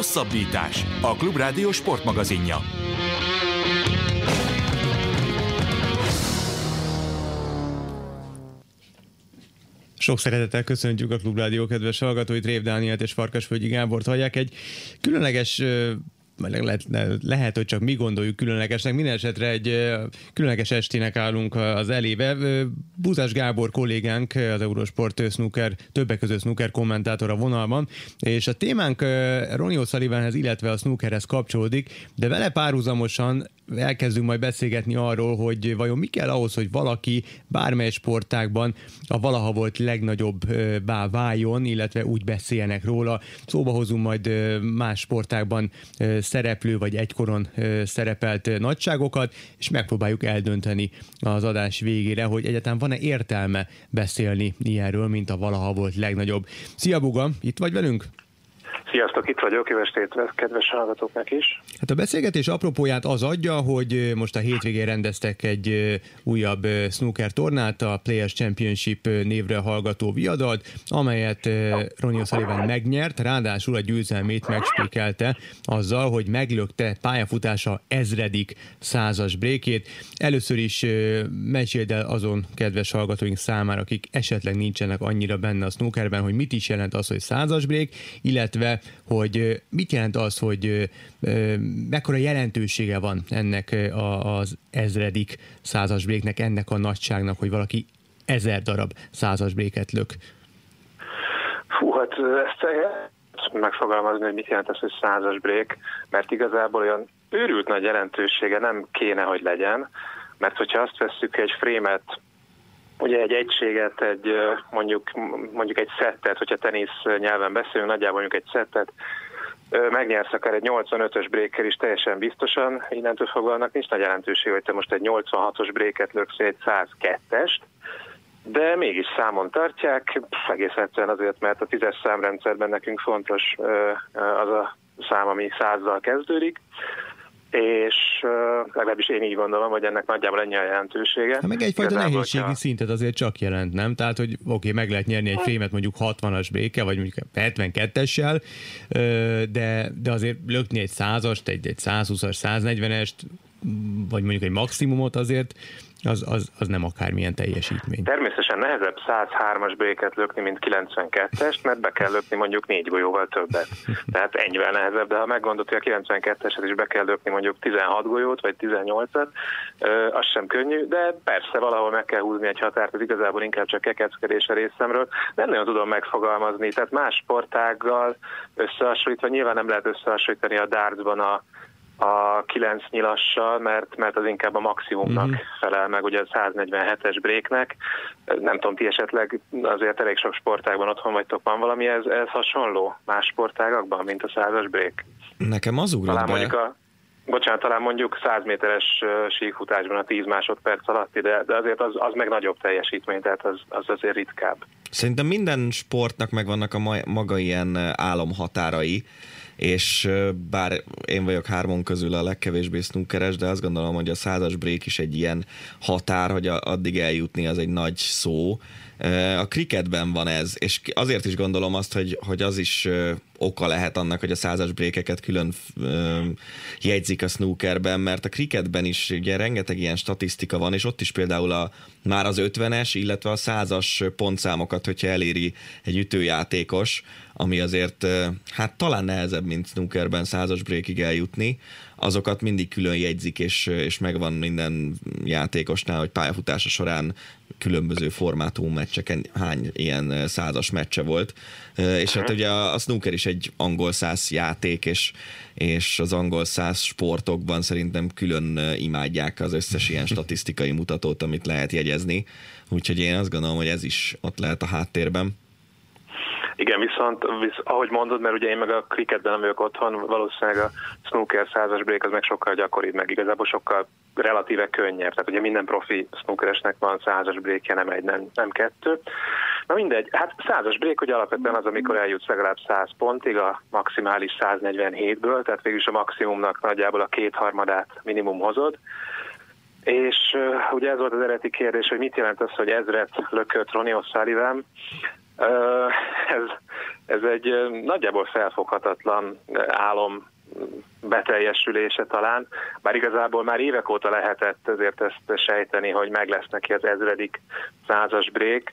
Hosszabbítás. A Klubrádió sportmagazinja. Sok szeretettel köszöntjük a Klubrádió kedves hallgatóit, Rév Dánielt és Farkasfölgyi Gábort hallják. Egy különleges lehet, lehet, hogy csak mi gondoljuk különlegesnek, minden esetre egy különleges estének állunk az elébe. Búzás Gábor kollégánk, az Eurosport snooker, többek között snooker kommentátor a vonalban, és a témánk Ronnie O'Sullivanhez, illetve a snookerhez kapcsolódik, de vele párhuzamosan elkezdünk majd beszélgetni arról, hogy vajon mi kell ahhoz, hogy valaki bármely sportákban a valaha volt legnagyobb bá váljon, illetve úgy beszéljenek róla. Szóba hozunk majd más sportákban szereplő vagy egykoron szerepelt nagyságokat, és megpróbáljuk eldönteni az adás végére, hogy egyáltalán van-e értelme beszélni ilyenről, mint a valaha volt legnagyobb. Szia Buga, itt vagy velünk? Sziasztok, itt vagyok, jó estét, kedves hallgatóknak is. Hát a beszélgetés apropóját az adja, hogy most a hétvégén rendeztek egy újabb snooker tornát, a Players Championship névre hallgató viadalt, amelyet Ronnie O'Sullivan megnyert, ráadásul a győzelmét megspékelte azzal, hogy meglökte pályafutása ezredik százas brékét. Először is meséld el azon kedves hallgatóink számára, akik esetleg nincsenek annyira benne a snookerben, hogy mit is jelent az, hogy százas brék, illetve hogy mit jelent az, hogy mekkora jelentősége van ennek az ezredik százas bréknek, ennek a nagyságnak, hogy valaki ezer darab százas bréket lök? Hú, hát ezt megfogalmazni, hogy mit jelent ez, hogy százas brék, mert igazából olyan őrült nagy jelentősége nem kéne, hogy legyen, mert hogyha azt vesszük egy frémet ugye egy egységet, egy mondjuk, mondjuk egy szettet, hogyha tenisz nyelven beszélünk, nagyjából mondjuk egy szettet, megnyersz akár egy 85-ös bréker is teljesen biztosan, innentől fogva annak nincs nagy jelentőség, hogy te most egy 86-os bréket löksz egy 102-est, de mégis számon tartják, egész egyszerűen azért, mert a tízes számrendszerben nekünk fontos az a szám, ami százzal kezdődik, és legalábbis én így gondolom, hogy ennek nagyjából ennyi a jelentősége. Hát meg egyfajta Igazából, nehézségi hogyha... szintet azért csak jelent, nem? Tehát, hogy oké, okay, meg lehet nyerni egy fémet mondjuk 60-as béke, vagy mondjuk 72-essel, de, de azért lökni egy százast, egy, egy 120-as, 140-est, vagy mondjuk egy maximumot azért, az, az, az nem akármilyen teljesítmény. Természetesen nehezebb 103-as béket lökni, mint 92-est, mert be kell lökni mondjuk négy golyóval többet. Tehát ennyivel nehezebb, de ha meggondolod, hogy a 92-eset is be kell lökni mondjuk 16 golyót, vagy 18-at, az sem könnyű, de persze valahol meg kell húzni egy határt, ez igazából inkább csak kekeckedés a részemről. Nem nagyon tudom megfogalmazni, tehát más sportággal összehasonlítva, nyilván nem lehet összehasonlítani a dartsban a a 9 nyilassal, mert, mert az inkább a maximumnak mm-hmm. felel meg, ugye a 147-es bréknek. Nem tudom, ti esetleg azért elég sok sportágban otthon vagytok, van valami ez, ez hasonló más sportágakban, mint a 100-as brék? Nekem az ugrott talán be. Mondjuk a, bocsánat, talán mondjuk 100 méteres síkfutásban a 10 másodperc alatt, de, de azért az, az meg nagyobb teljesítmény, tehát az, az azért ritkább. Szerintem minden sportnak megvannak a maga ilyen álomhatárai, és bár én vagyok hármon közül a legkevésbé snookeres, de azt gondolom, hogy a százas break is egy ilyen határ, hogy addig eljutni az egy nagy szó. A cricketben van ez, és azért is gondolom azt, hogy, hogy az is oka lehet annak, hogy a százas brékeket külön ö, jegyzik a snookerben, mert a cricketben is ugye rengeteg ilyen statisztika van, és ott is például a, már az 50-es, illetve a százas pontszámokat, hogyha eléri egy ütőjátékos, ami azért hát talán nehezebb, mint snookerben százas breakig eljutni, azokat mindig külön jegyzik, és, és megvan minden játékosnál, hogy pályafutása során különböző formátum meccseken hány ilyen százas meccse volt. És hát ugye a, a snooker is egy angol száz játék, és, és az angol száz sportokban szerintem külön imádják az összes ilyen statisztikai mutatót, amit lehet jegyezni. Úgyhogy én azt gondolom, hogy ez is ott lehet a háttérben. Igen, viszont visz, ahogy mondod, mert ugye én meg a cricketben nem vagyok otthon, valószínűleg a snooker százas break az meg sokkal gyakoribb, meg igazából sokkal relatíve könnyebb. Tehát ugye minden profi snookeresnek van százas breakje, nem egy, nem, nem kettő. Na mindegy, hát százas break ugye alapvetően az, amikor eljutsz legalább 100 pontig a maximális 147-ből, tehát végülis a maximumnak nagyjából a kétharmadát minimum hozod. És uh, ugye ez volt az eredeti kérdés, hogy mit jelent az, hogy ezret lökött Ronnie O'Sullivan ez, ez egy nagyjából felfoghatatlan álom beteljesülése talán, bár igazából már évek óta lehetett ezért ezt sejteni, hogy meg lesz neki az ezredik százas break,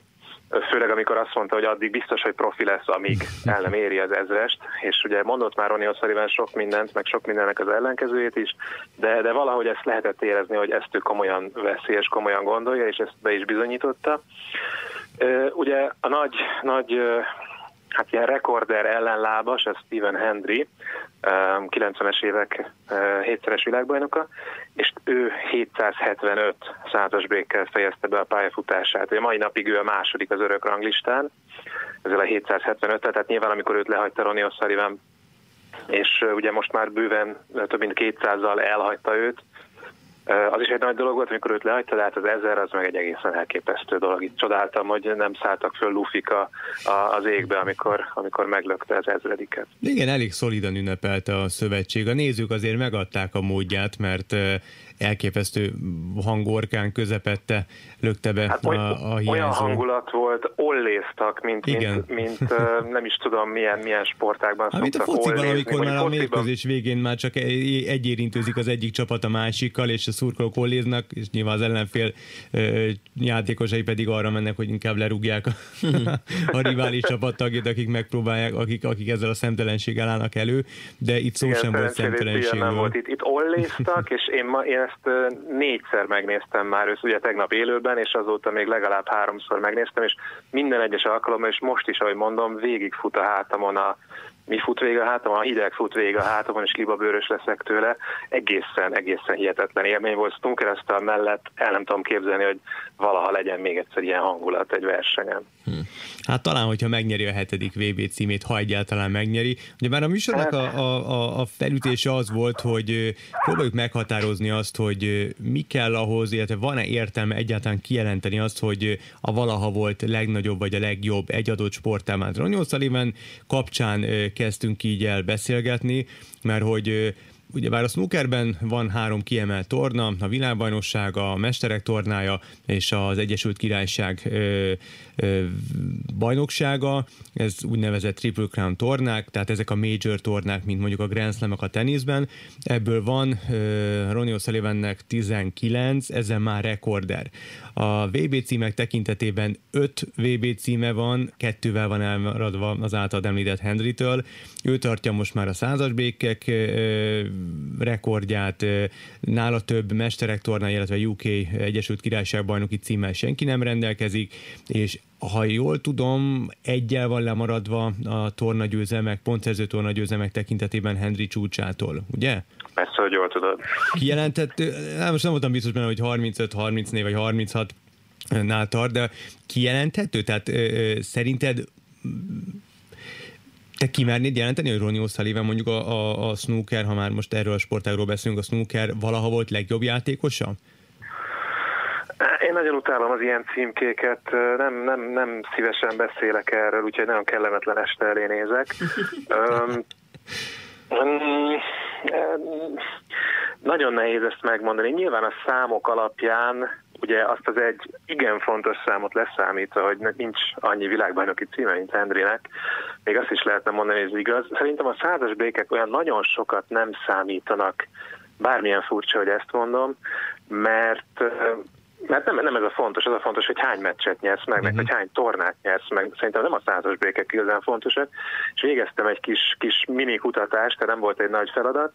főleg amikor azt mondta, hogy addig biztos, hogy profi lesz, amíg el nem éri az ezrest, és ugye mondott már Ronnie O'Sullivan sok mindent, meg sok mindennek az ellenkezőjét is, de, de valahogy ezt lehetett érezni, hogy ezt ő komolyan veszi és komolyan gondolja, és ezt be is bizonyította. Ugye a nagy, nagy hát ilyen rekorder ellenlábas, ez Steven Hendry, 90-es évek hétszeres világbajnoka, és ő 775 százas brékkel fejezte be a pályafutását. A mai napig ő a második az örök ranglistán, ezzel a 775 tehát nyilván amikor őt lehagyta Ronnie O'Sullivan, és ugye most már bőven több mint 200-zal elhagyta őt, az is egy nagy dolog volt, amikor őt lehagyta, de hát az ezer az meg egy egészen elképesztő dolog. Itt csodáltam, hogy nem szálltak föl lufika az égbe, amikor, amikor meglökte az ezrediket. Igen, elég szolidan ünnepelte a szövetség. A nézők azért megadták a módját, mert elképesztő hangorkán közepette lökte be hát, a, a hiányzó. Olyan hangulat volt, olléztak, mint, Igen. mint, mint nem is tudom milyen, milyen sportákban hát, Mint a fociban, ollézni, amikor már a mérkőzés végén már csak egy érintőzik az egyik csapat a másikkal, és a szurkolók olléznak, és nyilván az ellenfél játékosai pedig arra mennek, hogy inkább lerúgják a, a rivális csapattagjét, akik megpróbálják, akik, akik ezzel a szemtelenséggel állnak elő, de itt szó Igen, sem volt szemtelenség. Nem volt. Itt, itt olléztak, és én, ma, én ezt négyszer megnéztem már, ősz ugye tegnap élőben, és azóta még legalább háromszor megnéztem, és minden egyes alkalommal, és most is, ahogy mondom, végigfut a hátamon a, mi fut vége a hátamon, a hideg fut vége a hátamon, és libabőrös leszek tőle. Egészen, egészen hihetetlen élmény volt. Snookerasztal mellett el nem tudom képzelni, hogy valaha legyen még egyszer ilyen hangulat egy versenyen. Hm. Hát talán, hogyha megnyeri a hetedik VB címét, ha egyáltalán megnyeri. Ugye már a műsornak a, a, a felütése az volt, hogy próbáljuk meghatározni azt, hogy mi kell ahhoz, illetve van-e értelme egyáltalán kijelenteni azt, hogy a valaha volt legnagyobb vagy a legjobb egy adott sportámát. Ronny O'Sullivan kapcsán kezdtünk így el beszélgetni, mert hogy ugye bár a snookerben van három kiemelt torna, a világbajnokság, a mesterek tornája és az Egyesült Királyság ö, ö, bajnoksága, ez úgynevezett Triple Crown tornák, tehát ezek a major tornák, mint mondjuk a Grand slam a teniszben, ebből van Ronnie O'Sullivannek 19, ezen már rekorder. A VB címek tekintetében 5 VB címe van, kettővel van elmaradva az által említett Henrytől, ő tartja most már a százas békek rekordját, nála több mesterek torna, illetve UK Egyesült Királyság bajnoki címmel senki nem rendelkezik, és ha jól tudom, egyel van lemaradva a tornagyőzelmek, pontszerző tornagyőzelmek tekintetében Henry csúcsától, ugye? Persze, hogy jól tudod. Kijelentett, nem, most nem voltam biztos benne, hogy 35, 34 vagy 36 nál tart, de kijelenthető? Tehát ö, ö, szerinted te kimernéd jelenteni, hogy Ronnie O'Sullivan mondjuk a, a, a snooker, ha már most erről a sportágról beszélünk, a snooker valaha volt legjobb játékosa? Én nagyon utálom az ilyen címkéket, nem, nem, nem szívesen beszélek erről, úgyhogy nagyon kellemetlen este elé nézek. um, um, nagyon nehéz ezt megmondani. Nyilván a számok alapján ugye azt az egy igen fontos számot leszámítva, hogy nincs annyi világbajnoki címe, mint Hendrinek, még azt is lehetne mondani, hogy ez igaz. Szerintem a százas békek olyan nagyon sokat nem számítanak, bármilyen furcsa, hogy ezt mondom, mert mert nem, nem ez a fontos, az a fontos, hogy hány meccset nyersz meg, uh-huh. meg hogy hány tornát nyersz meg. Szerintem nem a százas békek igazán fontosak. És végeztem egy kis, kis mini kutatást, tehát nem volt egy nagy feladat.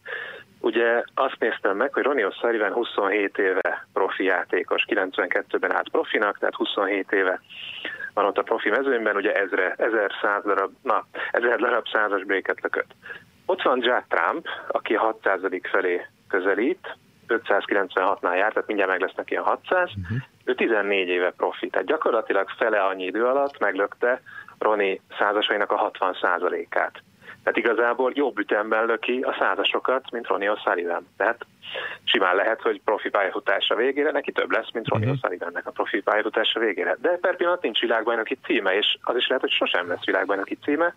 Ugye azt néztem meg, hogy Ronnie O'Sullivan 27 éve profi játékos, 92-ben állt profinak, tehát 27 éve van ott a profi mezőnyben, ugye ezre, ezer száz darab, na, ezer darab százas béket lökött. Ott van Jack Trump, aki 600. felé közelít, 596-nál járt, tehát mindjárt meg lesz neki a 600. Uh-huh. Ő 14 éve profi, tehát gyakorlatilag fele annyi idő alatt meglökte Roni százasainak a 60 át Tehát igazából jobb ütemben löki a százasokat, mint Ronnie O'Sullivan. Tehát simán lehet, hogy profi pályafutása végére neki több lesz, mint Ronnie uh-huh. O'Sullivannek a profi pályafutása végére. De per pillanat nincs világbajnoki címe, és az is lehet, hogy sosem lesz világbajnoki címe,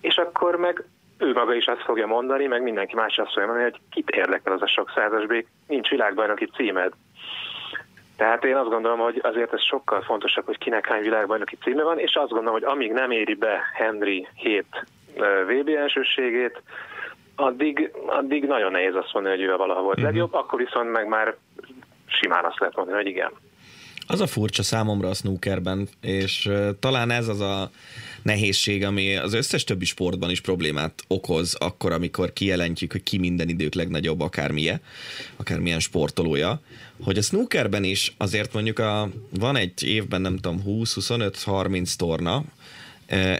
és akkor meg ő maga is azt fogja mondani, meg mindenki más azt fogja mondani, hogy kit érdekel az a sok százas bék, nincs világbajnoki címed. Tehát én azt gondolom, hogy azért ez sokkal fontosabb, hogy kinek hány világbajnoki címe van, és azt gondolom, hogy amíg nem éri be Henry 7 VB elsőségét, addig, addig nagyon nehéz azt mondani, hogy ő valaha volt uh-huh. legjobb, akkor viszont meg már simán azt lehet mondani, hogy igen. Az a furcsa számomra a snookerben, és talán ez az a nehézség, ami az összes többi sportban is problémát okoz, akkor, amikor kijelentjük, hogy ki minden idők legnagyobb akármilyen, akármilyen sportolója, hogy a snookerben is azért mondjuk a, van egy évben nem tudom 20-25-30 torna,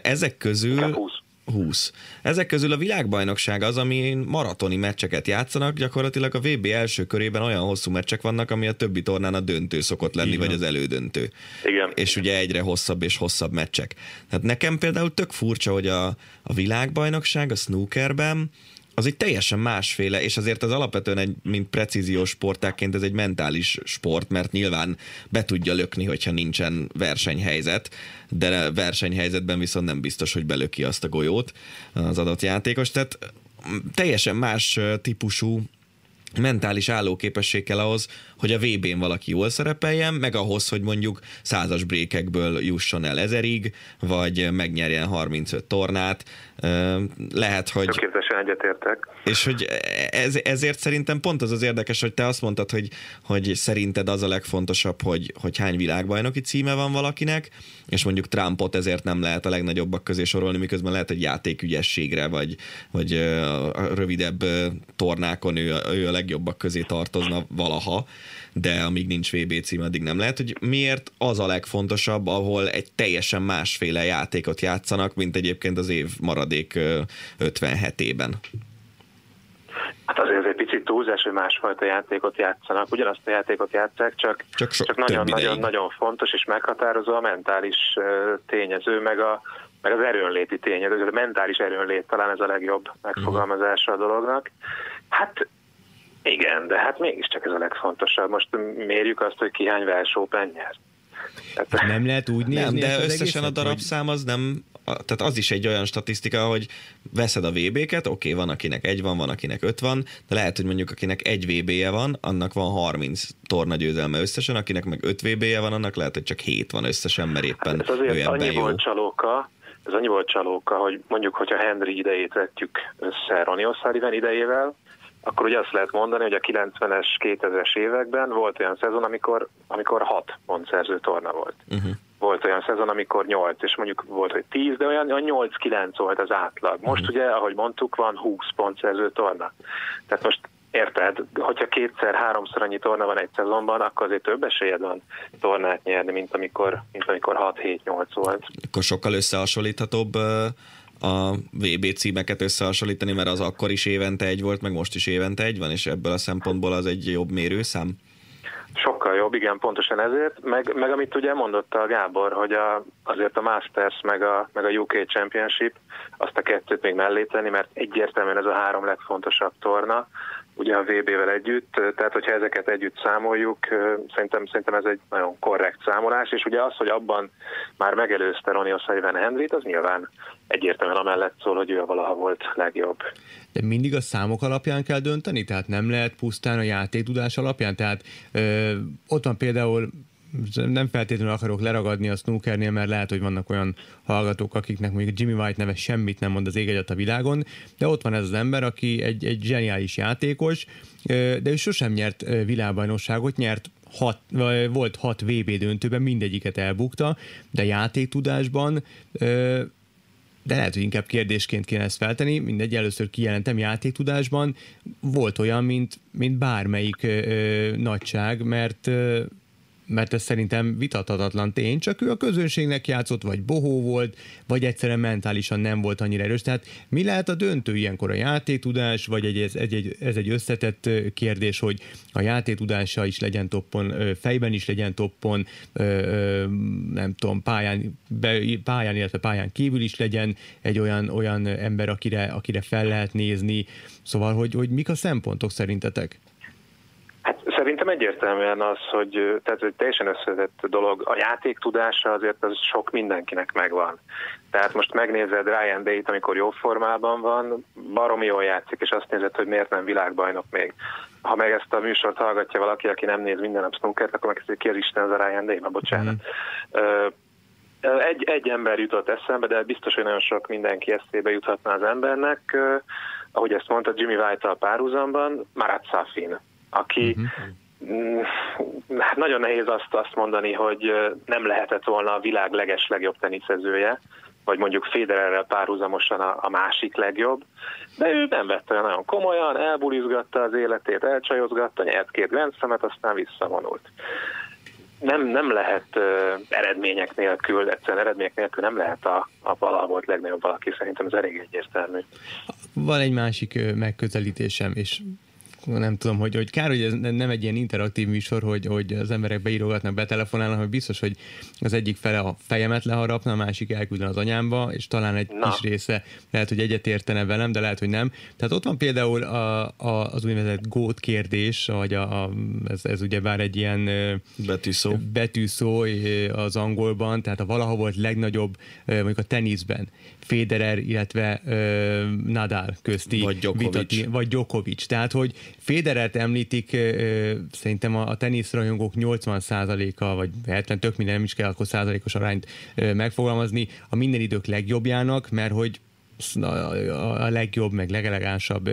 ezek közül... 20. 20. Ezek közül a világbajnokság az, ami maratoni meccseket játszanak, gyakorlatilag a VB első körében olyan hosszú meccsek vannak, ami a többi tornán a döntő szokott lenni, Igen. vagy az elődöntő. Igen. És ugye egyre hosszabb és hosszabb meccsek. Tehát nekem például tök furcsa, hogy a, a világbajnokság a snookerben az egy teljesen másféle, és azért az alapvetően egy, mint precíziós sportáként ez egy mentális sport, mert nyilván be tudja lökni, hogyha nincsen versenyhelyzet, de versenyhelyzetben viszont nem biztos, hogy belöki azt a golyót az adott játékos, tehát teljesen más típusú mentális állóképesség kell ahhoz, hogy a VB-n valaki jól szerepeljen, meg ahhoz, hogy mondjuk százas brékekből jusson el ezerig, vagy megnyerjen 35 tornát. Lehet, hogy... Tökéletesen egyetértek. És hogy ez, ezért szerintem pont az az érdekes, hogy te azt mondtad, hogy, hogy szerinted az a legfontosabb, hogy, hogy hány világbajnoki címe van valakinek, és mondjuk Trumpot ezért nem lehet a legnagyobbak közé sorolni, miközben lehet, hogy játékügyességre, vagy, vagy a rövidebb tornákon ő, ő a legjobbak közé tartozna valaha de amíg nincs VB cím, addig nem lehet, hogy miért az a legfontosabb, ahol egy teljesen másféle játékot játszanak, mint egyébként az év maradék 57-ében. Hát azért egy picit túlzás, hogy másfajta játékot játszanak. Ugyanazt a játékot játszák, csak, csak, so, csak nagyon, nagyon, nagyon fontos és meghatározó a mentális tényező, meg, a, meg az erőnléti tényező. A mentális erőnlét talán ez a legjobb megfogalmazása a dolognak. Hát igen, de hát mégiscsak ez a legfontosabb. Most mérjük azt, hogy ki hány Welsh Open nyer. Tehát, nem lehet úgy nézni. Nem, de összesen a darabszám az nem, tehát az is egy olyan statisztika, hogy veszed a VB-ket, oké, okay, van akinek egy van, van akinek öt van, de lehet, hogy mondjuk akinek egy VB-je van, annak van 30 torna győzelme összesen, akinek meg öt VB-je van, annak lehet, hogy csak 7 van összesen, mert éppen hát ez azért annyi volt csalóka, ez annyi volt csalóka, hogy mondjuk, hogyha Henry idejét vetjük össze Ronnie O'Sullivan idejével, akkor ugye azt lehet mondani, hogy a 90-es, 2000-es években volt olyan szezon, amikor, amikor 6 pontszerző torna volt. Uh-huh. Volt olyan szezon, amikor 8, és mondjuk volt, hogy 10, de olyan, olyan 8-9 volt az átlag. Most uh-huh. ugye, ahogy mondtuk, van 20 pontszerző torna. Tehát most Érted? Hogyha kétszer, háromszor annyi torna van egy szezonban, akkor azért több esélyed van tornát nyerni, mint amikor, mint amikor 6-7-8 volt. Akkor sokkal összehasonlíthatóbb a VB címeket összehasonlítani, mert az akkor is évente egy volt, meg most is évente egy van, és ebből a szempontból az egy jobb mérőszám? Sokkal jobb, igen, pontosan ezért. Meg, meg amit ugye mondott a Gábor, hogy a, azért a Masters meg a, meg a UK Championship, azt a kettőt még mellé tenni, mert egyértelműen ez a három legfontosabb torna, ugye a VB-vel együtt, tehát hogyha ezeket együtt számoljuk, szerintem, szerintem ez egy nagyon korrekt számolás, és ugye az, hogy abban már megelőzte Ronnie O'Sullivan Henryt, az nyilván egyértelműen amellett szól, hogy ő a valaha volt legjobb. De mindig a számok alapján kell dönteni? Tehát nem lehet pusztán a játéktudás alapján? Tehát ö, ott van például nem feltétlenül akarok leragadni a snookernél, mert lehet, hogy vannak olyan hallgatók, akiknek mondjuk Jimmy White neve semmit nem mond az ég a világon, de ott van ez az ember, aki egy, egy zseniális játékos, de ő sosem nyert világbajnokságot, nyert hat, volt hat VB döntőben, mindegyiket elbukta, de játéktudásban de lehet, hogy inkább kérdésként kéne ezt feltenni, mindegy, először kijelentem játéktudásban, volt olyan, mint, mint bármelyik ö, nagyság, mert ö, mert ez szerintem vitathatatlan tény, csak ő a közönségnek játszott, vagy bohó volt, vagy egyszerűen mentálisan nem volt annyira erős. Tehát mi lehet a döntő ilyenkor a játéktudás, vagy egy, ez, egy, ez egy összetett kérdés, hogy a játéktudása is legyen toppon, fejben is legyen toppon, nem tudom, pályán, be, pályán, illetve pályán kívül is legyen egy olyan, olyan ember, akire, akire fel lehet nézni. Szóval, hogy, hogy mik a szempontok szerintetek? Szerintem egyértelműen az, hogy tehát egy teljesen összetett dolog. A játék tudása azért az sok mindenkinek megvan. Tehát most megnézed Ryan Day-t, amikor jó formában van, baromi jól játszik, és azt nézed, hogy miért nem világbajnok még. ha meg ezt a műsort hallgatja valaki, aki nem néz minden nap snookert, akkor megkezdi, ki az Isten az a Ryan Day, bocsánat. Mm. Egy, egy ember jutott eszembe, de biztos, hogy nagyon sok mindenki eszébe juthatna az embernek. Ahogy ezt mondta Jimmy White-tal párhuzamban, Marat Safin, aki uh-huh. hát nagyon nehéz azt, azt mondani, hogy nem lehetett volna a világ leges legjobb teniszezője, vagy mondjuk Federerrel párhuzamosan a, a másik legjobb, de ő nem vette olyan nagyon komolyan, elbulizgatta az életét, elcsajozgatta, nyert két Grand aztán visszavonult nem, nem lehet uh, eredmények nélkül, egyszerűen eredmények nélkül nem lehet a, a valaha volt legnagyobb valaki, szerintem ez elég egyértelmű. Van egy másik megközelítésem, és nem tudom, hogy, hogy kár, hogy ez nem egy ilyen interaktív műsor, hogy, hogy az emberek beírogatnak, betelefonálnak, hogy biztos, hogy az egyik fele a fejemet leharapna, a másik elküldön az anyámba, és talán egy Na. kis része lehet, hogy egyetértene velem, de lehet, hogy nem. Tehát ott van például a, a, az úgynevezett gót kérdés, vagy a, a, ez, ez ugye bár egy ilyen betűszó. betűszó az angolban, tehát a valaha volt legnagyobb, mondjuk a teniszben, Federer, illetve Nadal közti vagy Djokovic. Vitati, vagy Djokovic. Tehát, hogy Federert említik, szerintem a, teniszrajongók 80%-a, vagy 70, tök minden nem is kell akkor százalékos arányt megfogalmazni, a minden idők legjobbjának, mert hogy a legjobb, meg legelegánsabb,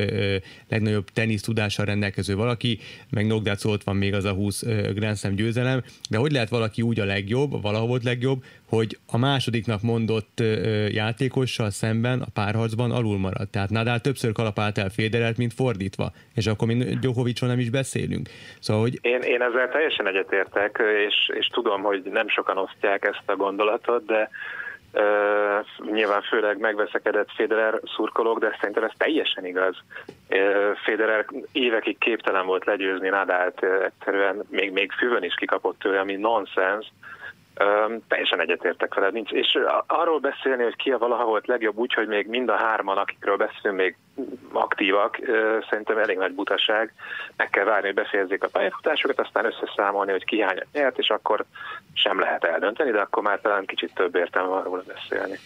legnagyobb tenisz tudással rendelkező valaki, meg Nogdác ott van még az a 20 Grand Slam győzelem, de hogy lehet valaki úgy a legjobb, valaha volt legjobb, hogy a másodiknak mondott játékossal szemben a párharcban alul maradt. Tehát Nadal többször kalapált el Federert, mint fordítva, és akkor még Djokovicról nem is beszélünk. Szóval, hogy... én, én ezzel teljesen egyetértek, és, és tudom, hogy nem sokan osztják ezt a gondolatot, de Uh, nyilván főleg megveszekedett Federer szurkolók, de szerintem ez teljesen igaz. Uh, Federer évekig képtelen volt legyőzni Nadált, uh, egyszerűen még, még füvön is kikapott tőle, ami nonsens. Um, teljesen egyetértek veled. Nincs. És arról beszélni, hogy ki a valaha volt legjobb, úgyhogy még mind a hárman, akikről beszélünk, még aktívak, szerintem elég nagy butaság. Meg kell várni, hogy befejezzék a pályafutásokat, aztán összeszámolni, hogy ki hányat nyert, és akkor sem lehet eldönteni, de akkor már talán kicsit több értelme arról beszélni.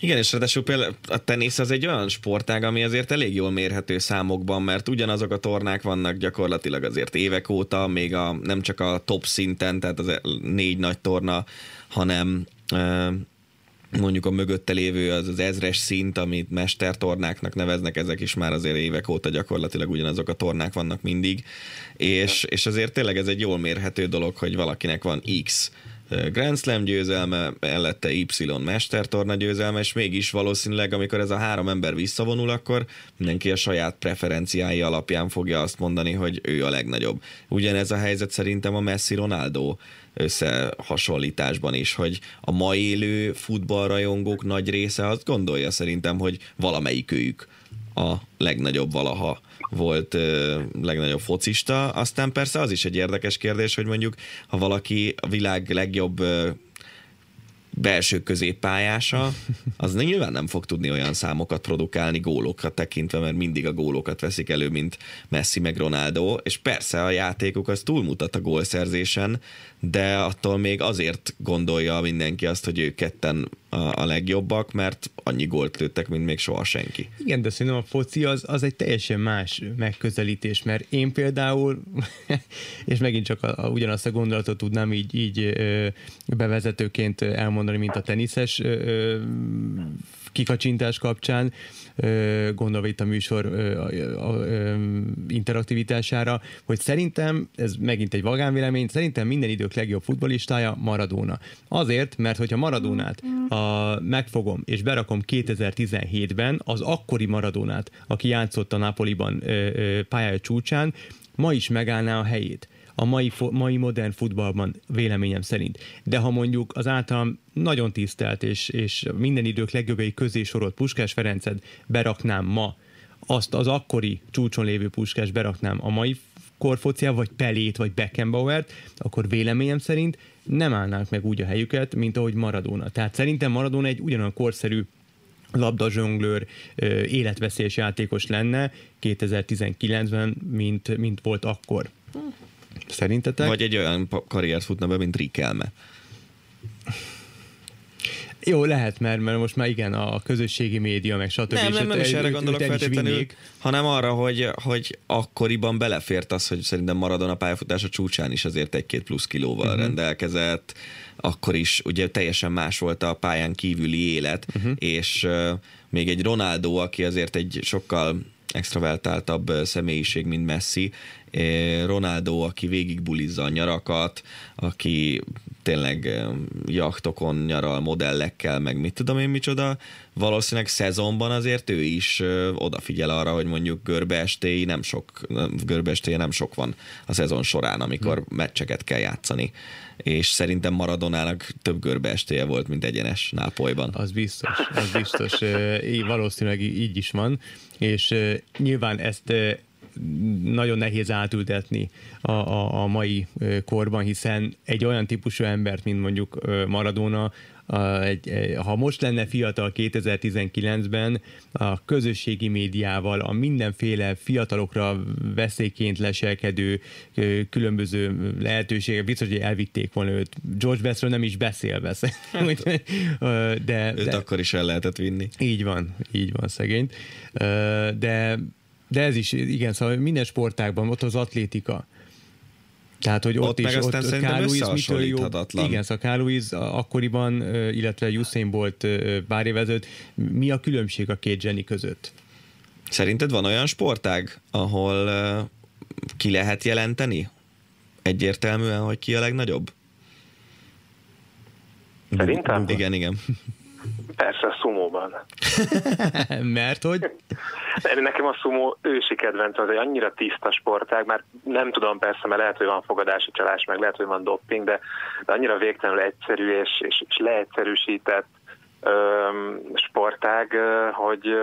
Igen, és ráadásul például a tenisz az egy olyan sportág, ami azért elég jól mérhető számokban, mert ugyanazok a tornák vannak gyakorlatilag azért évek óta, még a, nem csak a top szinten, tehát az négy nagy torna, hanem mondjuk a mögötte lévő az, az ezres szint, amit mestertornáknak neveznek, ezek is már azért évek óta gyakorlatilag ugyanazok a tornák vannak mindig, és, és azért tényleg ez egy jól mérhető dolog, hogy valakinek van X Grand Slam győzelme, mellette Y mestertorna győzelme, és mégis valószínűleg, amikor ez a három ember visszavonul, akkor mindenki a saját preferenciái alapján fogja azt mondani, hogy ő a legnagyobb. Ugyanez a helyzet szerintem a Messi-Ronaldo összehasonlításban is, hogy a mai élő futballrajongók nagy része azt gondolja szerintem, hogy valamelyik őjük a legnagyobb valaha volt ö, legnagyobb focista. Aztán persze az is egy érdekes kérdés, hogy mondjuk, ha valaki a világ legjobb belső középpályása, az nyilván nem fog tudni olyan számokat produkálni gólokat tekintve, mert mindig a gólokat veszik elő, mint Messi meg Ronaldo, és persze a játékuk az túlmutat a gólszerzésen, de attól még azért gondolja mindenki azt, hogy ők ketten a, a legjobbak, mert annyi gólt lőttek, mint még soha senki. Igen, de szerintem a foci az, az egy teljesen más megközelítés, mert én például, és megint csak a, a, ugyanazt a gondolatot tudnám így, így ö, bevezetőként elmondani, mint a teniszes ö, kikacsintás kapcsán, gondolva itt a műsor interaktivitására, hogy szerintem, ez megint egy vagánvélemény, szerintem minden idők legjobb futbolistája Maradona. Azért, mert hogyha Maradonát a, megfogom és berakom 2017-ben, az akkori Maradonát, aki játszott a Napoliban pályája csúcsán, ma is megállná a helyét a mai, mai modern futballban véleményem szerint. De ha mondjuk az általam nagyon tisztelt és, és minden idők legjobbjai közé sorolt Puskás Ferencet beraknám ma, azt az akkori csúcson lévő Puskás beraknám a mai korfociá, vagy Pelét, vagy Beckenbauert, akkor véleményem szerint nem állnánk meg úgy a helyüket, mint ahogy Maradona. Tehát szerintem Maradona egy ugyanolyan korszerű labdazsonglőr, életveszélyes játékos lenne 2019-ben, mint, mint volt akkor. Szerintetek? Vagy egy olyan karriert futna be, mint Rikelme. Jó, lehet, mert, mert most már igen, a közösségi média, meg stb. Nem, nem, nem is erre gondolok feltétlenül, hanem arra, hogy, hogy akkoriban belefért az, hogy szerintem Maradona pályafutása csúcsán is azért egy-két plusz kilóval uh-huh. rendelkezett, akkor is ugye teljesen más volt a pályán kívüli élet, uh-huh. és uh, még egy Ronaldo, aki azért egy sokkal extravertáltabb ö, személyiség, mint Messi, Ronaldo, aki végig bulizza a nyarakat, aki tényleg eh, jachtokon nyaral modellekkel, meg mit tudom én micsoda, valószínűleg szezonban azért ő is ö, odafigyel arra, hogy mondjuk görbeestéi nem sok, görbeestéje nem sok van a szezon során, amikor hmm. meccseket kell játszani. És szerintem Maradonának több görbeestéje volt, mint egyenes Nápolyban. Az biztos, az biztos. Valószínűleg így is van, és nyilván ezt nagyon nehéz átültetni a, a, a mai korban, hiszen egy olyan típusú embert, mint mondjuk Maradona, a, egy, ha most lenne fiatal 2019-ben, a közösségi médiával, a mindenféle fiatalokra veszélyként leselkedő különböző lehetőségek, biztos, hogy elvitték volna őt. George Bestről nem is beszélve, Úgyhogy, ö, de, Őt de akkor is el lehetett vinni. így van, így van szegényt. De, de ez is, igen, szóval minden sportágban ott az atlétika. Tehát, hogy ott, Ott is, ott Carl Lewis mitől összehasonlíthatatlan. Igen, szóval Carl Lewis akkoriban, illetve Usain Bolt ö, pár évvel ezelőtt, mi a különbség a két zseni között? Szerinted van olyan sportág, ahol ki lehet jelenteni? Egyértelműen, hogy ki a legnagyobb? Szerintem? Igen, igen. Persze a szumóban. Mert hogy Nekem a szumó ősi kedvenc, az egy annyira tiszta sportág, már nem tudom persze, mert lehet, hogy van fogadási csalás, meg lehet, hogy van dopping, de, de annyira végtelenül egyszerű és, és, és leegyszerűsített sportág, hogy,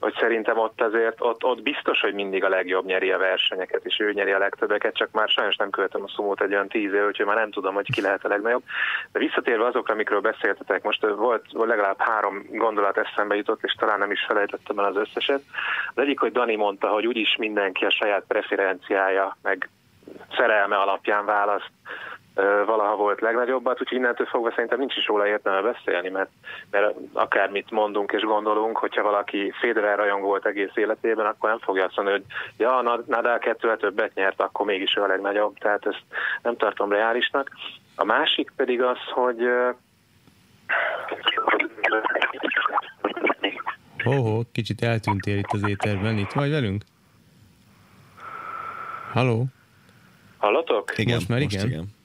hogy szerintem ott azért, ott, ott biztos, hogy mindig a legjobb nyeri a versenyeket, és ő nyeri a legtöbbeket, csak már sajnos nem követem a szumót egy olyan tíz év, úgyhogy már nem tudom, hogy ki lehet a legnagyobb. De visszatérve azokra, amikről beszéltetek, most volt, volt legalább három gondolat eszembe jutott, és talán nem is felejtettem el az összeset. Az egyik, hogy Dani mondta, hogy úgyis mindenki a saját preferenciája, meg szerelme alapján választ valaha volt legnagyobbat, úgyhogy innentől fogva szerintem nincs is róla értelme beszélni, mert, mert akármit mondunk és gondolunk, hogyha valaki Federer rajongó volt egész életében, akkor nem fogja azt mondani, hogy ja, Nad- Nadal kettővel többet nyert, akkor mégis ő a legnagyobb, tehát ezt nem tartom reálisnak. A másik pedig az, hogy Ho-ho, kicsit eltűntél itt az éterben. Itt vagy velünk? Haló? Hallatok? igen Most már igen. igen.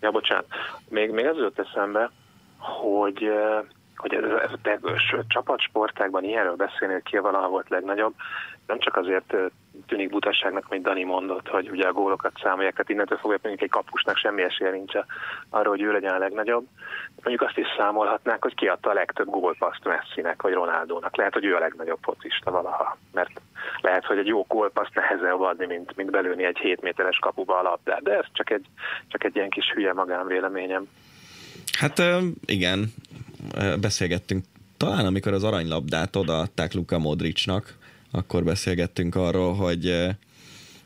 Ja, bocsánat. Még, még az jutott eszembe, hogy, eh, hogy ez, ez a te- s- csapatsportákban ilyenről beszélni, hogy ki a valaha volt legnagyobb, nem csak azért eh, tűnik butaságnak, amit Dani mondott, hogy ugye a gólokat számolják, tehát innentől fogja mondjuk egy kapusnak semmi esélye nincs a- arra, hogy ő legyen a legnagyobb. Mondjuk azt is számolhatnák, hogy ki adta a legtöbb gólpaszt Messinek vagy Ronaldónak. Lehet, hogy ő a legnagyobb focista valaha, mert lehet, hogy egy jó gólpaszt nehezebb adni, mint, mint belőni egy 7 méteres kapuba a labdát, de ez csak egy, csak egy ilyen kis hülye magánvéleményem. Hát igen, beszélgettünk talán amikor az aranylabdát odaadták Luka Modricnak, akkor beszélgettünk arról, hogy ö,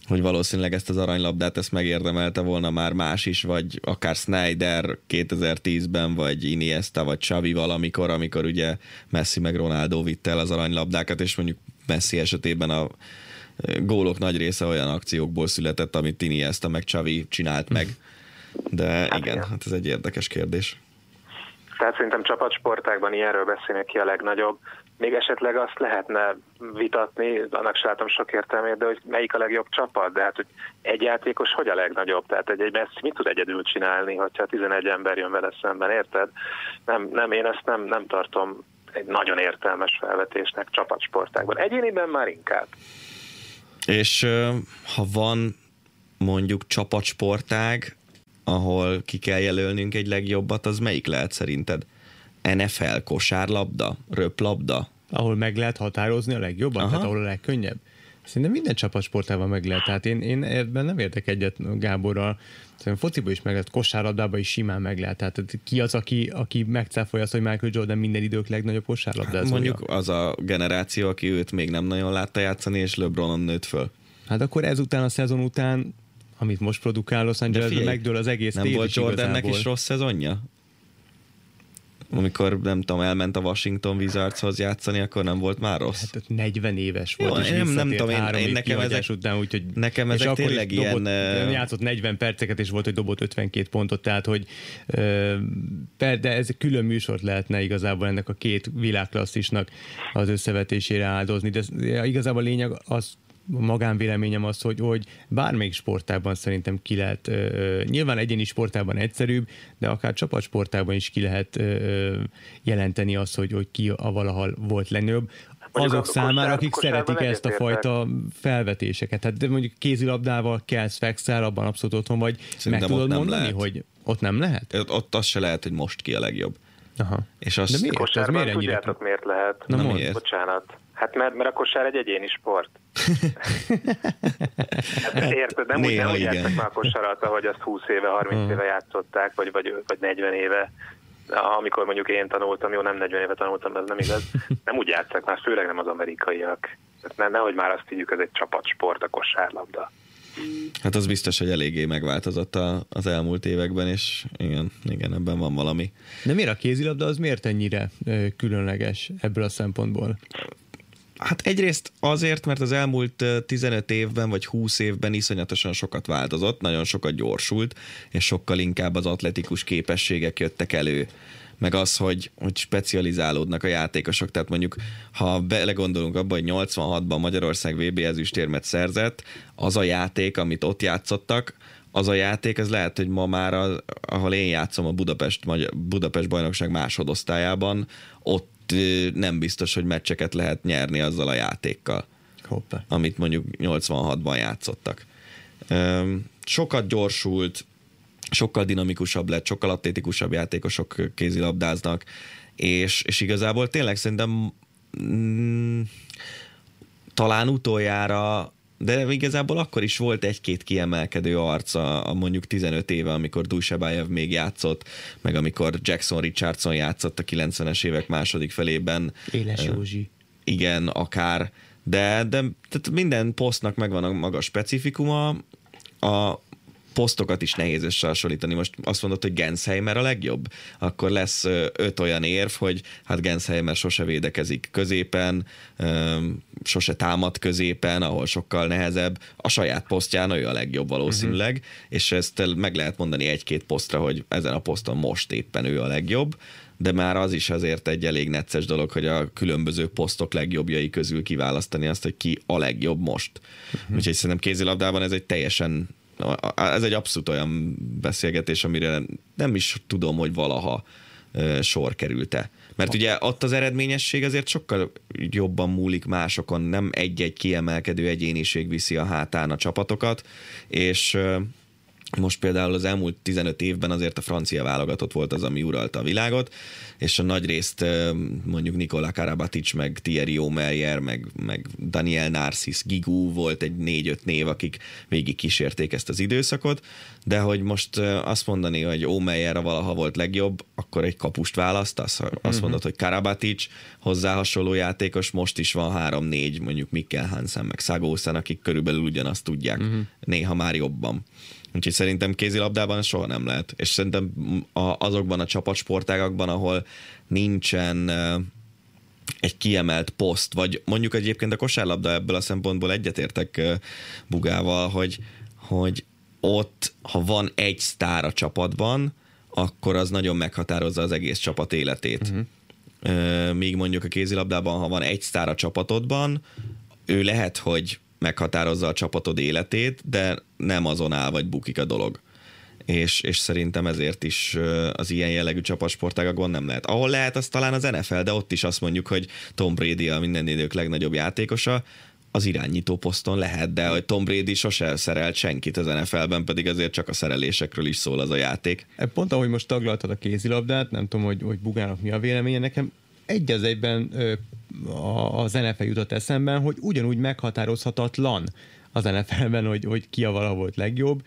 hogy valószínűleg ezt az aranylabdát ezt megérdemelte volna már más is, vagy akár Snyder 2010-ben, vagy Iniesta, vagy Xavi valamikor, amikor ugye Messi meg Ronaldo vitte el az aranylabdákat, és mondjuk Messi esetében a ö, gólok nagy része olyan akciókból született, amit Iniesta meg Xavi csinált meg. De igen, igen. hát ez egy érdekes kérdés. Tehát szerintem csapatsportákban ilyenről beszélni, ki a legnagyobb. Még esetleg azt lehetne vitatni, annak se látom sok értelmét, de hogy melyik a legjobb csapat, de hát, hogy egy játékos hogy a legnagyobb? Tehát egy, egy Messi mit tud egyedül csinálni, hogyha 11 ember jön vele szemben, érted? Nem, nem én ezt nem, nem tartom egy nagyon értelmes felvetésnek csapatsportákban. Egyéniben már inkább. És ha van mondjuk csapatsportág, ahol ki kell jelölnünk egy legjobbat, az melyik lehet szerinted? NFL, kosárlabda, röplabda? ahol meg lehet határozni a legjobban, Aha. tehát ahol a legkönnyebb. Szerintem minden csapatsportában meg lehet. Tehát én, én ebben nem értek egyet Gáborral. Szerintem fociban is meg lehet, kosárlabdában is simán meg lehet. Tehát ki az, aki, aki megcáfolja azt, hogy Michael Jordan minden idők legnagyobb kosárlabdázója? Mondjuk az a generáció, aki őt még nem nagyon látta játszani, és LeBronon nőtt föl. Hát akkor ezután a szezon után, amit most produkál Los Angelesben, megdől az egész Nem volt Jordannek igazából. is rossz szezonja? Amikor nem tudom, elment a Washington Wizardshoz játszani, akkor nem volt már rossz. Hát 40 éves volt, Jó, és nem- nem tudom, én- én nekem ezek- után, úgyhogy nekem és ezek akkor is tényleg dobott, ilyen, játszott 40 perceket, és volt, hogy dobott 52 pontot, tehát hogy per, de ez külön műsort lehetne igazából ennek a két világklasszisnak az összevetésére áldozni, de igazából a lényeg az, magánvéleményem az, hogy, hogy bármelyik sportában szerintem ki lehet, ö, nyilván egyéni sportában egyszerűbb, de akár csapatsportában is ki lehet ö, jelenteni azt, hogy, hogy ki a valahol volt legnagyobb. Mondjuk Azok a számára, akik szeretik ezt a fajta felvetéseket. Hát de mondjuk kézilabdával kelsz, fekszel, abban abszolút otthon vagy. Szerintem meg tudod mondani, lehet. hogy ott nem lehet? Ott, ott az se lehet, hogy most ki a legjobb. Aha. És azt, De miért? Az Kosárban miért ennyire? tudjátok miért lehet? Na, Na miért? Bocsánat. Hát mert, mert a kosár egy egyéni sport. hát érted, nem úgy, Néha nem úgy igen. játszak már a kosarat, ahogy azt 20 éve, 30 Hmm. éve játszották, vagy, vagy, vagy 40 éve. Amikor mondjuk én tanultam, jó, nem 40 éve tanultam, ez nem igaz. Nem úgy játszak már, főleg nem az amerikaiak. Tehát ne, nehogy már azt higgyük, ez egy csapatsport, a kosárlabda. Hát az biztos, hogy eléggé megváltozott a, az elmúlt években, és igen, igen, ebben van valami. De miért a kézilabda az miért ennyire különleges ebből a szempontból? Hát egyrészt azért, mert az elmúlt ö, 15 évben vagy 20 évben iszonyatosan sokat változott, nagyon sokat gyorsult, és sokkal inkább az atletikus képességek jöttek elő meg az, hogy, hogy specializálódnak a játékosok. Tehát mondjuk, ha belegondolunk abba, hogy 86-ban Magyarország VB ezüstérmet szerzett, az a játék, amit ott játszottak, az a játék, az lehet, hogy ma már, a, ahol én játszom a Budapest, Magyar, Budapest bajnokság másodosztályában, ott nem biztos, hogy meccseket lehet nyerni azzal a játékkal, Hoppá. amit mondjuk 86-ban játszottak. Sokat gyorsult, sokkal dinamikusabb lett, sokkal atlétikusabb játékosok kézilabdáznak, és, és igazából tényleg szerintem mm, talán utoljára de igazából akkor is volt egy-két kiemelkedő arc a, a mondjuk 15 éve, amikor Dusebájev még játszott, meg amikor Jackson Richardson játszott a 90-es évek második felében. Éles Józsi. igen, akár, de, de tehát minden posztnak megvan a maga specifikuma, a posztokat is nehéz összehasonlítani. Most azt mondod, hogy Gensheimer a legjobb, akkor lesz öt olyan érv, hogy hát Gensheimer sose védekezik középen, sose támad középen, ahol sokkal nehezebb. A saját posztján ő a legjobb valószínűleg, uh-huh. és ezt meg lehet mondani egy-két posztra, hogy ezen a poszton most éppen ő a legjobb, de már az is azért egy elég necces dolog, hogy a különböző posztok legjobbjai közül kiválasztani azt, hogy ki a legjobb most. Uh-huh. Úgyhogy szerintem kézilabdában ez egy teljesen, ez egy abszolút olyan beszélgetés, amire nem is tudom, hogy valaha sor került-e. Mert ugye ott az eredményesség azért sokkal jobban múlik másokon, nem egy-egy kiemelkedő egyéniség viszi a hátán a csapatokat, és most például az elmúlt 15 évben azért a francia válogatott volt az, ami uralta a világot, és a nagy részt mondjuk Nikola Karabatic, meg Thierry Omeyer, meg, meg Daniel Narcis, Gigou volt egy négy-öt név, akik végig kísérték ezt az időszakot, de hogy most azt mondani, hogy Omeyer valaha volt legjobb, akkor egy kapust választasz, azt mondod, hogy Karabatic, hozzá hasonló játékos, most is van három-négy, mondjuk Mikkel Hansen, meg Szagószen, akik körülbelül ugyanazt tudják, uh-huh. néha már jobban. Úgyhogy szerintem kézilabdában soha nem lehet. És szerintem azokban a csapatsportágakban, ahol nincsen egy kiemelt poszt, vagy mondjuk egyébként a kosárlabda ebből a szempontból egyetértek Bugával, hogy, hogy ott, ha van egy sztár a csapatban, akkor az nagyon meghatározza az egész csapat életét. Uh-huh. Míg mondjuk a kézilabdában, ha van egy sztár a csapatodban, ő lehet, hogy meghatározza a csapatod életét, de nem azon áll vagy bukik a dolog. És, és szerintem ezért is az ilyen jellegű csapatsportágakban nem lehet. Ahol lehet, az talán az NFL, de ott is azt mondjuk, hogy Tom Brady a minden idők legnagyobb játékosa, az irányító poszton lehet, de hogy Tom Brady sose szerelt senkit az NFL-ben, pedig azért csak a szerelésekről is szól az a játék. Pont ahogy most taglaltad a kézilabdát, nem tudom, hogy, hogy Bugának mi a véleménye, nekem egy az egyben a- az jutott eszemben, hogy ugyanúgy meghatározhatatlan az NFL-ben, hogy, hogy ki a vala volt legjobb,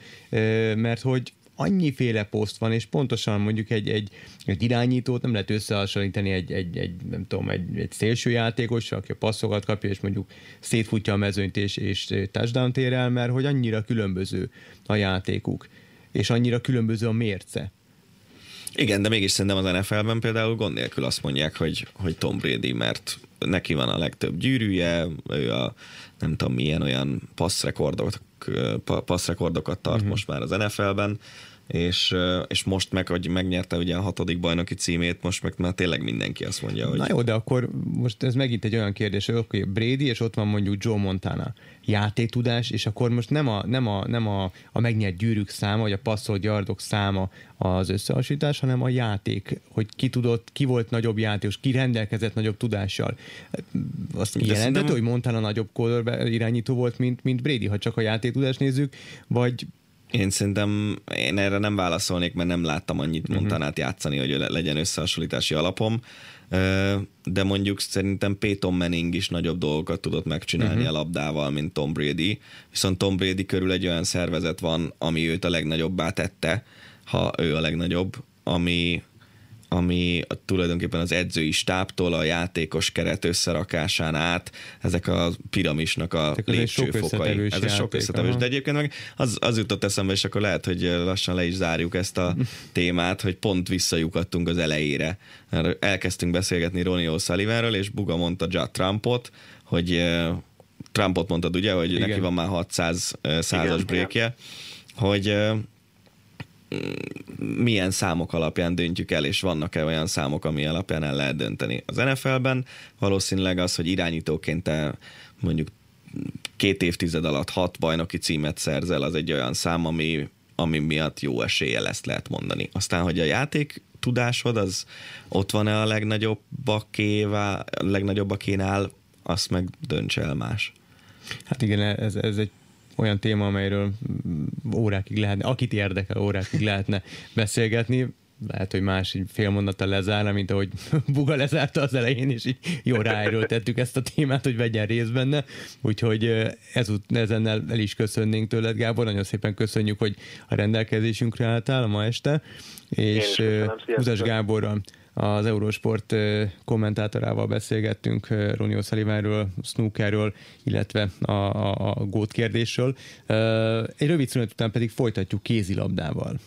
mert hogy annyiféle poszt van, és pontosan mondjuk egy, egy, egy irányítót nem lehet összehasonlítani egy, egy, egy nem tudom, egy, egy szélső játékos, aki a passzokat kapja, és mondjuk szétfutja a mezőnyt, és, és touchdown ér el, mert hogy annyira különböző a játékuk, és annyira különböző a mérce. Igen, de mégis szerintem az NFL-ben például gond nélkül azt mondják, hogy, hogy Tom Brady, mert neki van a legtöbb gyűrűje, ő a nem tudom milyen olyan passzrekordok, passzrekordokat tart uh-huh. most már az NFL-ben, és, és most meg, hogy megnyerte ugye a hatodik bajnoki címét, most meg már tényleg mindenki azt mondja, hogy... Na jó, de akkor most ez megint egy olyan kérdés, hogy okay, Brady, és ott van mondjuk Joe Montana játéktudás, és akkor most nem a, nem a, nem a, a megnyert gyűrűk száma, vagy a passzolt yardok száma az összehasonlítás, hanem a játék, hogy ki tudott, ki volt nagyobb játékos, ki rendelkezett nagyobb tudással. Azt kijelentett, hogy Montana nagyobb irányító volt, mint, mint Brady, ha csak a játéktudást nézzük, vagy én szerintem én erre nem válaszolnék, mert nem láttam annyit uh-huh. Montanát játszani, hogy legyen összehasonlítási alapom, de mondjuk szerintem Peyton Manning is nagyobb dolgokat tudott megcsinálni uh-huh. a labdával, mint Tom Brady, viszont Tom Brady körül egy olyan szervezet van, ami őt a legnagyobbá tette, ha ő a legnagyobb, ami, ami tulajdonképpen az edzői stábtól a játékos keret összerakásán át, ezek a piramisnak a lépcsőfokai. Ez egy sok összetevős, de egyébként meg az, az jutott eszembe, és akkor lehet, hogy lassan le is zárjuk ezt a témát, hogy pont visszajukadtunk az elejére. Elkezdtünk beszélgetni Ronnie O'Sullivanről, és Buga mondta Judd Trumpot, hogy Trumpot mondtad ugye, hogy Igen. neki van már 600 százas brékje, hogy milyen számok alapján döntjük el, és vannak-e olyan számok, ami alapján el lehet dönteni. Az NFL-ben valószínűleg az, hogy irányítóként te mondjuk két évtized alatt hat bajnoki címet szerzel, az egy olyan szám, ami, ami miatt jó esélye ezt lehet mondani. Aztán, hogy a játék tudásod, az ott van-e a legnagyobb bakévá, a legnagyobb bakénál, azt meg dönts el más. Hát igen, ez, ez egy olyan téma, amelyről órákig lehetne, akit érdekel, órákig lehetne beszélgetni. Lehet, hogy más így fél mondattal lezárna, mint ahogy Buga lezárta az elején, és így jó tettük ezt a témát, hogy vegyen részt benne. Úgyhogy ezút, ezen el, is köszönnénk tőled, Gábor. Nagyon szépen köszönjük, hogy a rendelkezésünkre álltál ma este. És Húzas Gáborral az Eurosport kommentátorával beszélgettünk Ronnie O'Sullivanről, snookerről, illetve a, a, a gót kérdésről. Egy rövid szünet után pedig folytatjuk kézilabdával.